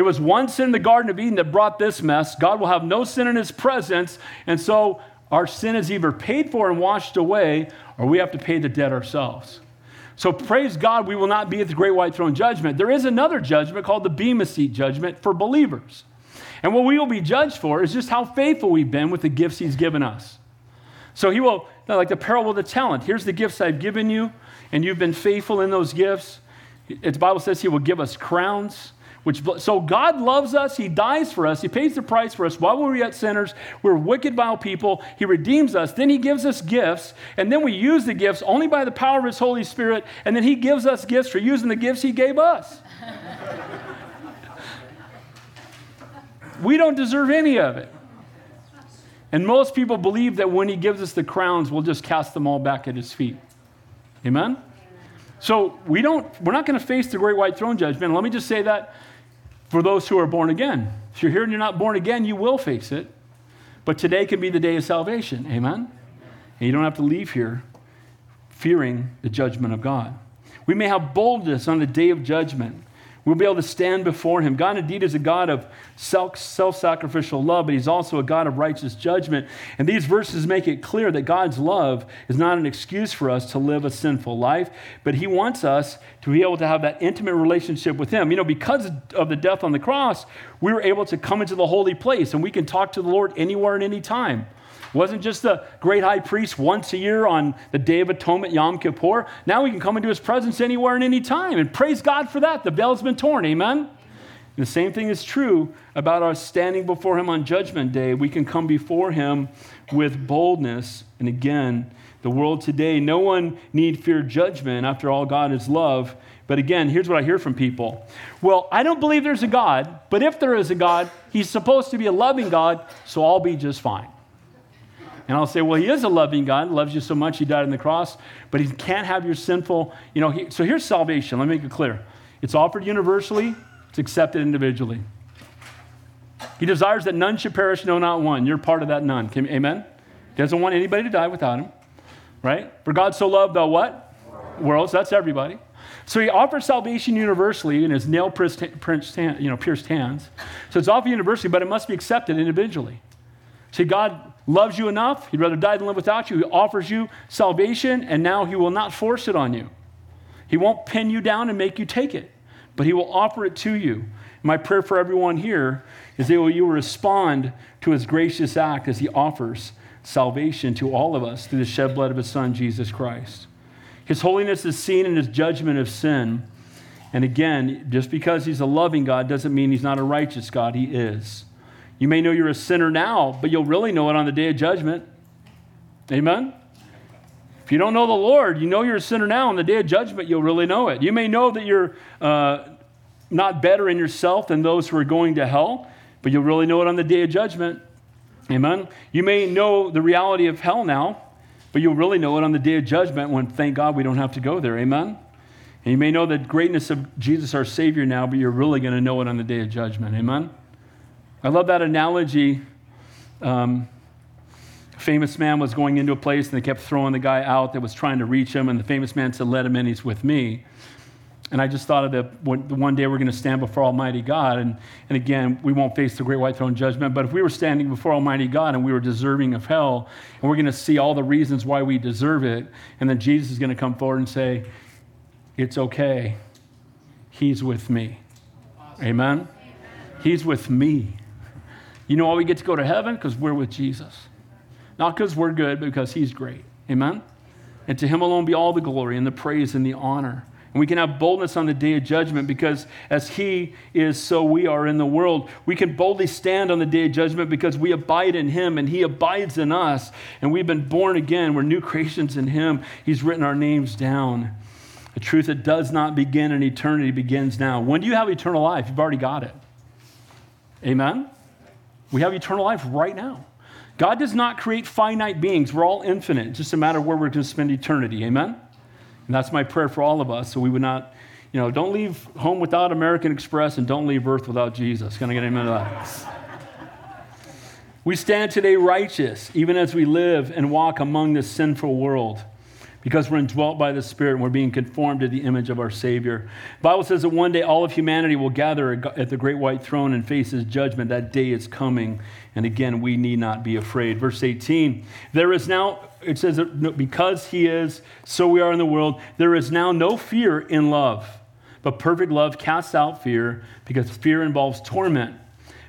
It was one sin in the Garden of Eden that brought this mess. God will have no sin in his presence. And so our sin is either paid for and washed away, or we have to pay the debt ourselves. So praise God, we will not be at the great white throne judgment. There is another judgment called the Bema Seat judgment for believers. And what we will be judged for is just how faithful we've been with the gifts he's given us. So he will, like the parable of the talent, here's the gifts I've given you, and you've been faithful in those gifts. The Bible says he will give us crowns. Which, so God loves us. He dies for us. He pays the price for us while we were yet sinners. We're wicked, vile people. He redeems us. Then He gives us gifts. And then we use the gifts only by the power of His Holy Spirit. And then He gives us gifts for using the gifts He gave us. we don't deserve any of it. And most people believe that when He gives us the crowns, we'll just cast them all back at His feet. Amen? So we don't, we're not going to face the great white throne judgment. Let me just say that for those who are born again. If you're here and you're not born again, you will face it. But today can be the day of salvation. Amen? And you don't have to leave here fearing the judgment of God. We may have boldness on the day of judgment. We'll be able to stand before him. God indeed is a God of self sacrificial love, but he's also a God of righteous judgment. And these verses make it clear that God's love is not an excuse for us to live a sinful life, but he wants us to be able to have that intimate relationship with him. You know, because of the death on the cross, we were able to come into the holy place and we can talk to the Lord anywhere and any time wasn't just the great high priest once a year on the Day of Atonement, Yom Kippur. Now we can come into his presence anywhere and any time. And praise God for that. The veil's been torn. Amen? The same thing is true about our standing before him on Judgment Day. We can come before him with boldness. And again, the world today, no one need fear judgment. After all, God is love. But again, here's what I hear from people. Well, I don't believe there's a God, but if there is a God, he's supposed to be a loving God, so I'll be just fine. And I'll say, well, he is a loving God, loves you so much, he died on the cross, but he can't have your sinful, you know. He, so here's salvation. Let me make it clear it's offered universally, it's accepted individually. He desires that none should perish, no, not one. You're part of that none. Can, amen? He doesn't want anybody to die without him, right? For God so loved the what? World. So that's everybody. So he offers salvation universally in his nail pierced, you know, pierced hands. So it's offered universally, but it must be accepted individually. See, God loves you enough, he'd rather die than live without you. He offers you salvation, and now he will not force it on you. He won't pin you down and make you take it, but he will offer it to you. My prayer for everyone here is that you will respond to his gracious act as he offers salvation to all of us through the shed blood of his son, Jesus Christ. His holiness is seen in his judgment of sin. And again, just because he's a loving God doesn't mean he's not a righteous God. He is. You may know you're a sinner now, but you'll really know it on the day of judgment. Amen? If you don't know the Lord, you know you're a sinner now. On the day of judgment, you'll really know it. You may know that you're uh, not better in yourself than those who are going to hell, but you'll really know it on the day of judgment. Amen? You may know the reality of hell now, but you'll really know it on the day of judgment when, thank God, we don't have to go there. Amen? And you may know the greatness of Jesus, our Savior, now, but you're really going to know it on the day of judgment. Amen? I love that analogy. Um, a famous man was going into a place and they kept throwing the guy out that was trying to reach him, and the famous man said, Let him in, he's with me. And I just thought of the one day we're going to stand before Almighty God. And, and again, we won't face the great white throne judgment, but if we were standing before Almighty God and we were deserving of hell, and we're going to see all the reasons why we deserve it, and then Jesus is going to come forward and say, It's okay. He's with me. Awesome. Amen? Amen? He's with me. You know why we get to go to heaven? Because we're with Jesus. Not because we're good, but because He's great. Amen? And to Him alone be all the glory and the praise and the honor. And we can have boldness on the day of judgment because as He is, so we are in the world. We can boldly stand on the day of judgment because we abide in Him and He abides in us. And we've been born again. We're new creations in Him. He's written our names down. A truth that does not begin in eternity begins now. When do you have eternal life? You've already got it. Amen? We have eternal life right now. God does not create finite beings. We're all infinite. It's just a matter of where we're going to spend eternity. Amen? And that's my prayer for all of us. So we would not, you know, don't leave home without American Express and don't leave earth without Jesus. Can I get amen to that? we stand today righteous, even as we live and walk among this sinful world because we're indwelt by the Spirit and we're being conformed to the image of our Savior. The Bible says that one day all of humanity will gather at the great white throne and face his judgment. That day is coming. And again, we need not be afraid. Verse 18 There is now it says, because he is, so we are in the world. There is now no fear in love, but perfect love casts out fear because fear involves torment.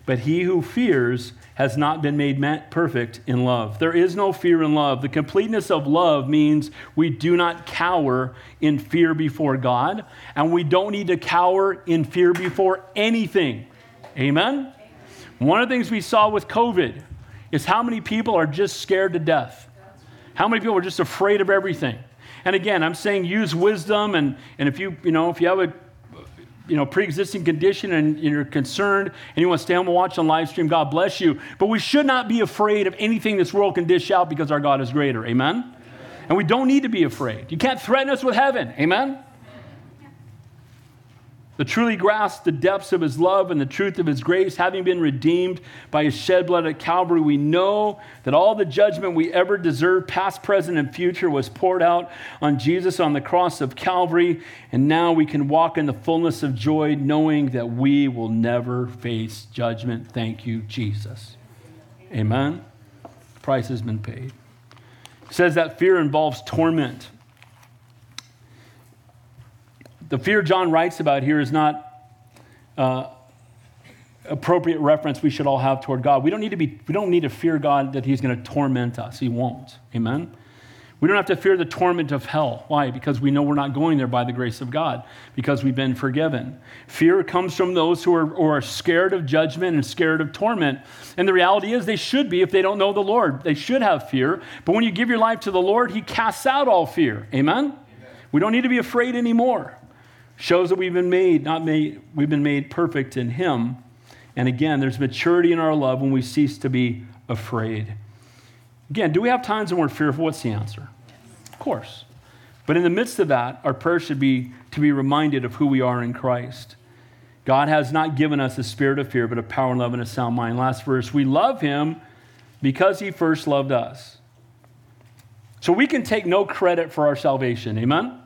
But he who fears has not been made perfect in love. There is no fear in love. The completeness of love means we do not cower in fear before God, and we don't need to cower in fear before anything. Amen? One of the things we saw with COVID is how many people are just scared to death. How many people are just afraid of everything? And again, I'm saying use wisdom, and, and if you, you know, if you have a you know, pre-existing condition and you're concerned and you want to stay home and watch on live stream, God bless you. But we should not be afraid of anything this world can dish out because our God is greater. Amen? Amen. And we don't need to be afraid. You can't threaten us with heaven. Amen? To truly grasp the depths of his love and the truth of his grace, having been redeemed by his shed blood at Calvary, we know that all the judgment we ever deserved, past, present, and future, was poured out on Jesus on the cross of Calvary. And now we can walk in the fullness of joy, knowing that we will never face judgment. Thank you, Jesus. Amen. The price has been paid. It says that fear involves torment. The fear John writes about here is not uh, appropriate reference we should all have toward God. We don't need to be, we don't need to fear God that He's going to torment us. He won't. Amen. We don't have to fear the torment of hell. Why? Because we know we're not going there by the grace of God, because we've been forgiven. Fear comes from those who are, who are scared of judgment and scared of torment. And the reality is, they should be if they don't know the Lord. They should have fear. But when you give your life to the Lord, He casts out all fear. Amen? Amen. We don't need to be afraid anymore shows that we've been made, not made, we've been made perfect in Him. And again, there's maturity in our love when we cease to be afraid. Again, do we have times when we're fearful? What's the answer? Of course. But in the midst of that, our prayer should be to be reminded of who we are in Christ. God has not given us a spirit of fear, but a power and love and a sound mind. Last verse, we love Him because He first loved us. So we can take no credit for our salvation. Amen?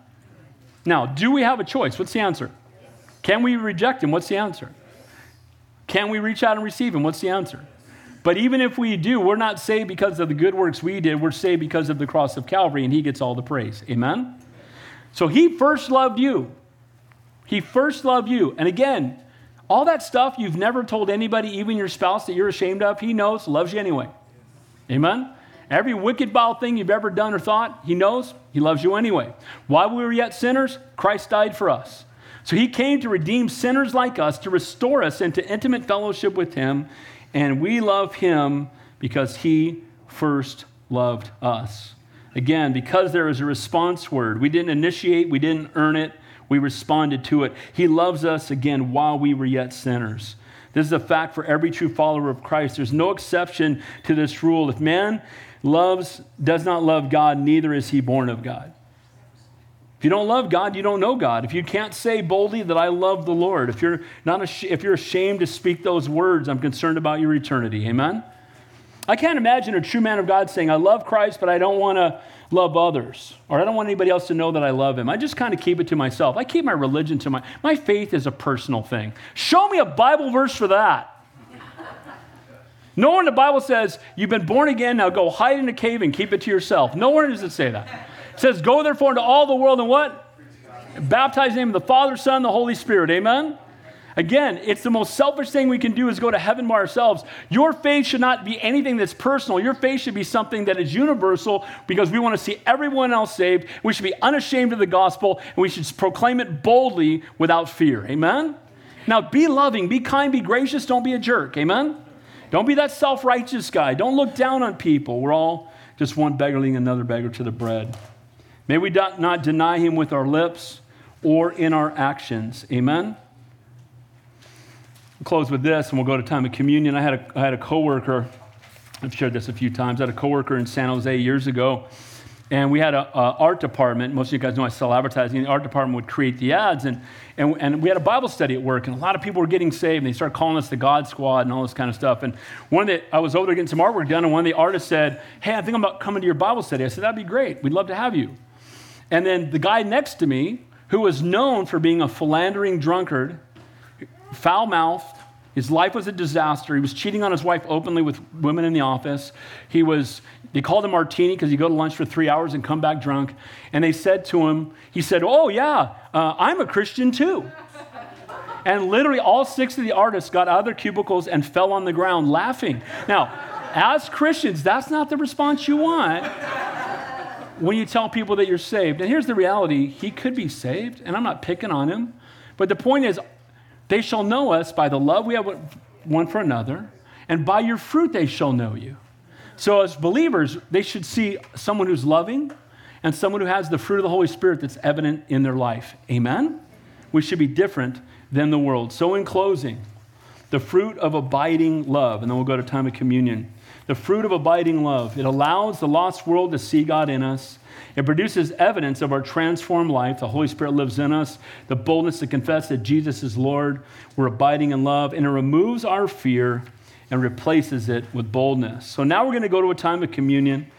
Now, do we have a choice? What's the answer? Can we reject him? What's the answer? Can we reach out and receive him? What's the answer? But even if we do, we're not saved because of the good works we did. We're saved because of the cross of Calvary, and He gets all the praise. Amen? So He first loved you. He first loved you. And again, all that stuff you've never told anybody, even your spouse, that you're ashamed of, He knows, loves you anyway. Amen? Every wicked, vile thing you've ever done or thought, He knows, He loves you anyway. While we were yet sinners, Christ died for us. So He came to redeem sinners like us, to restore us into intimate fellowship with Him, and we love Him because He first loved us. Again, because there is a response word. We didn't initiate, we didn't earn it, we responded to it. He loves us again while we were yet sinners. This is a fact for every true follower of Christ. There's no exception to this rule. If man loves, does not love God, neither is he born of God. If you don't love God, you don't know God. If you can't say boldly that I love the Lord, if you're not ash- if you're ashamed to speak those words, I'm concerned about your eternity. Amen. I can't imagine a true man of God saying, "I love Christ, but I don't want to love others, or I don't want anybody else to know that I love Him." I just kind of keep it to myself. I keep my religion to my my faith is a personal thing. Show me a Bible verse for that. Nowhere in the Bible says, You've been born again, now go hide in a cave and keep it to yourself. Nowhere does it say that. It says, Go therefore into all the world and what? Baptize in the name of the Father, Son, the Holy Spirit. Amen? Again, it's the most selfish thing we can do is go to heaven by ourselves. Your faith should not be anything that's personal. Your faith should be something that is universal because we want to see everyone else saved. We should be unashamed of the gospel and we should proclaim it boldly without fear. Amen? Now, be loving, be kind, be gracious, don't be a jerk. Amen? Don't be that self righteous guy. Don't look down on people. We're all just one beggar leading another beggar to the bread. May we not deny him with our lips or in our actions. Amen? We'll close with this and we'll go to time of communion. I had a, I had a coworker, I've shared this a few times. I had a coworker in San Jose years ago and we had an art department. Most of you guys know I sell advertising. The art department would create the ads. And, and, and we had a Bible study at work. And a lot of people were getting saved. And they started calling us the God Squad and all this kind of stuff. And one of the, I was over there getting some artwork done. And one of the artists said, Hey, I think I'm about coming to your Bible study. I said, That'd be great. We'd love to have you. And then the guy next to me, who was known for being a philandering drunkard, foul mouthed, his life was a disaster. He was cheating on his wife openly with women in the office. He was, they called him Martini because he'd go to lunch for three hours and come back drunk. And they said to him, he said, Oh, yeah, uh, I'm a Christian too. and literally all six of the artists got out of their cubicles and fell on the ground laughing. Now, as Christians, that's not the response you want when you tell people that you're saved. And here's the reality he could be saved, and I'm not picking on him. But the point is, they shall know us by the love we have one for another, and by your fruit they shall know you. So, as believers, they should see someone who's loving and someone who has the fruit of the Holy Spirit that's evident in their life. Amen? We should be different than the world. So, in closing, the fruit of abiding love, and then we'll go to time of communion. The fruit of abiding love. It allows the lost world to see God in us it produces evidence of our transformed life. The Holy Spirit lives in us, the boldness to confess that Jesus is Lord. We're abiding in love, and it removes our fear and replaces it with boldness. So now we're going to go to a time of communion,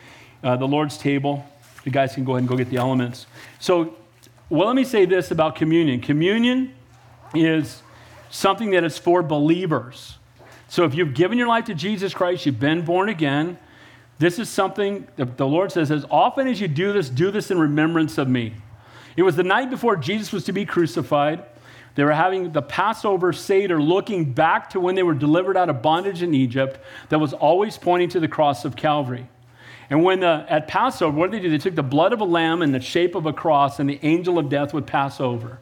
uh, the Lord's table. You guys can go ahead and go get the elements. So, well, let me say this about communion communion is something that is for believers. So, if you've given your life to Jesus Christ, you've been born again, this is something the Lord says, as often as you do this, do this in remembrance of me. It was the night before Jesus was to be crucified. They were having the Passover Seder looking back to when they were delivered out of bondage in Egypt, that was always pointing to the cross of Calvary. And when the, at Passover, what did they do? They took the blood of a lamb in the shape of a cross, and the angel of death would pass over.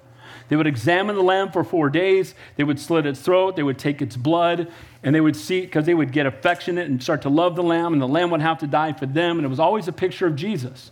They would examine the lamb for four days. They would slit its throat. They would take its blood, and they would see, because they would get affectionate and start to love the lamb, and the lamb would have to die for them. And it was always a picture of Jesus.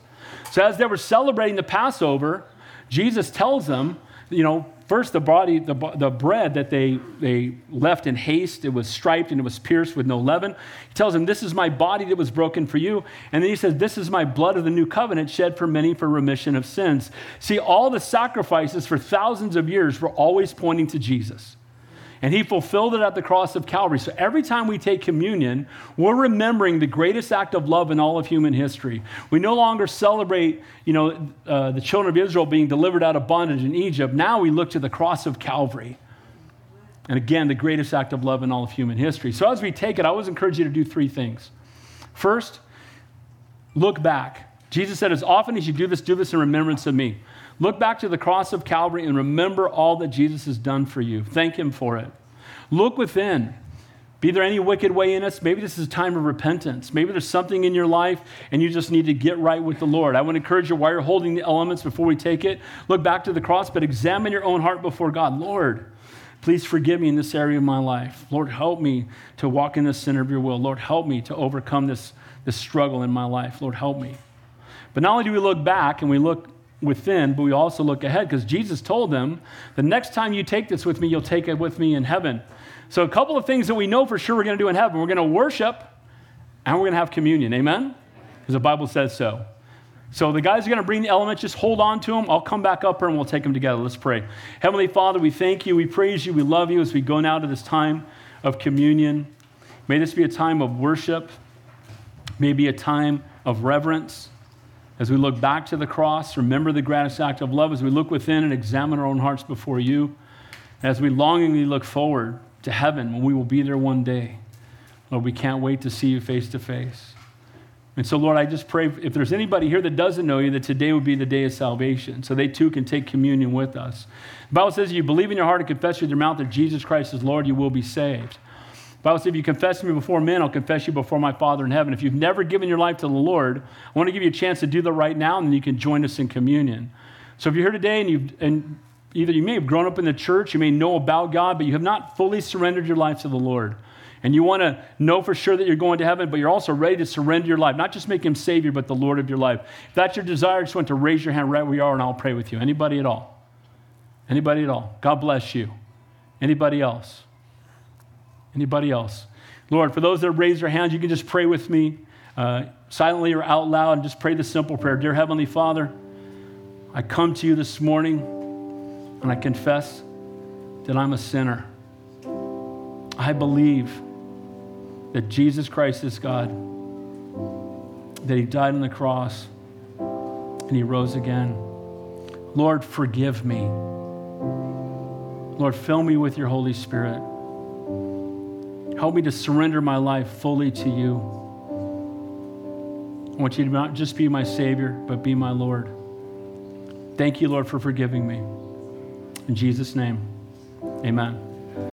So as they were celebrating the Passover, Jesus tells them, you know, First, the body, the, the bread that they, they left in haste, it was striped and it was pierced with no leaven. He tells them, This is my body that was broken for you. And then he says, This is my blood of the new covenant shed for many for remission of sins. See, all the sacrifices for thousands of years were always pointing to Jesus and he fulfilled it at the cross of Calvary. So every time we take communion, we're remembering the greatest act of love in all of human history. We no longer celebrate, you know, uh, the children of Israel being delivered out of bondage in Egypt. Now we look to the cross of Calvary. And again, the greatest act of love in all of human history. So as we take it, I always encourage you to do three things. First, look back. Jesus said, as often as you do this, do this in remembrance of me. Look back to the cross of Calvary and remember all that Jesus has done for you. Thank him for it. Look within. Be there any wicked way in us? Maybe this is a time of repentance. Maybe there's something in your life and you just need to get right with the Lord. I want to encourage you while you're holding the elements before we take it, look back to the cross, but examine your own heart before God. Lord, please forgive me in this area of my life. Lord, help me to walk in the center of your will. Lord, help me to overcome this, this struggle in my life. Lord, help me. But not only do we look back and we look within, but we also look ahead because Jesus told them, the next time you take this with me, you'll take it with me in heaven. So, a couple of things that we know for sure we're going to do in heaven we're going to worship and we're going to have communion. Amen? Because the Bible says so. So, the guys are going to bring the elements. Just hold on to them. I'll come back up here and we'll take them together. Let's pray. Heavenly Father, we thank you. We praise you. We love you as we go now to this time of communion. May this be a time of worship, may be a time of reverence. As we look back to the cross, remember the greatest act of love as we look within and examine our own hearts before you. As we longingly look forward to heaven when we will be there one day. Lord, we can't wait to see you face to face. And so, Lord, I just pray if there's anybody here that doesn't know you, that today would be the day of salvation, so they too can take communion with us. The Bible says, if you believe in your heart and confess with your mouth that Jesus Christ is Lord, you will be saved. Bible says, if you confess me before men, I'll confess you before my Father in heaven. If you've never given your life to the Lord, I want to give you a chance to do that right now, and then you can join us in communion. So if you're here today and, you've, and either you may have grown up in the church, you may know about God, but you have not fully surrendered your life to the Lord. And you want to know for sure that you're going to heaven, but you're also ready to surrender your life, not just make him Savior, but the Lord of your life. If that's your desire, I just want to raise your hand right where you are, and I'll pray with you. Anybody at all? Anybody at all? God bless you. Anybody else? Anybody else? Lord, for those that raise their hands, you can just pray with me uh, silently or out loud and just pray the simple prayer Dear Heavenly Father, I come to you this morning and I confess that I'm a sinner. I believe that Jesus Christ is God, that He died on the cross and He rose again. Lord, forgive me. Lord, fill me with your Holy Spirit. Help me to surrender my life fully to you. I want you to not just be my Savior, but be my Lord. Thank you, Lord, for forgiving me. In Jesus' name, amen.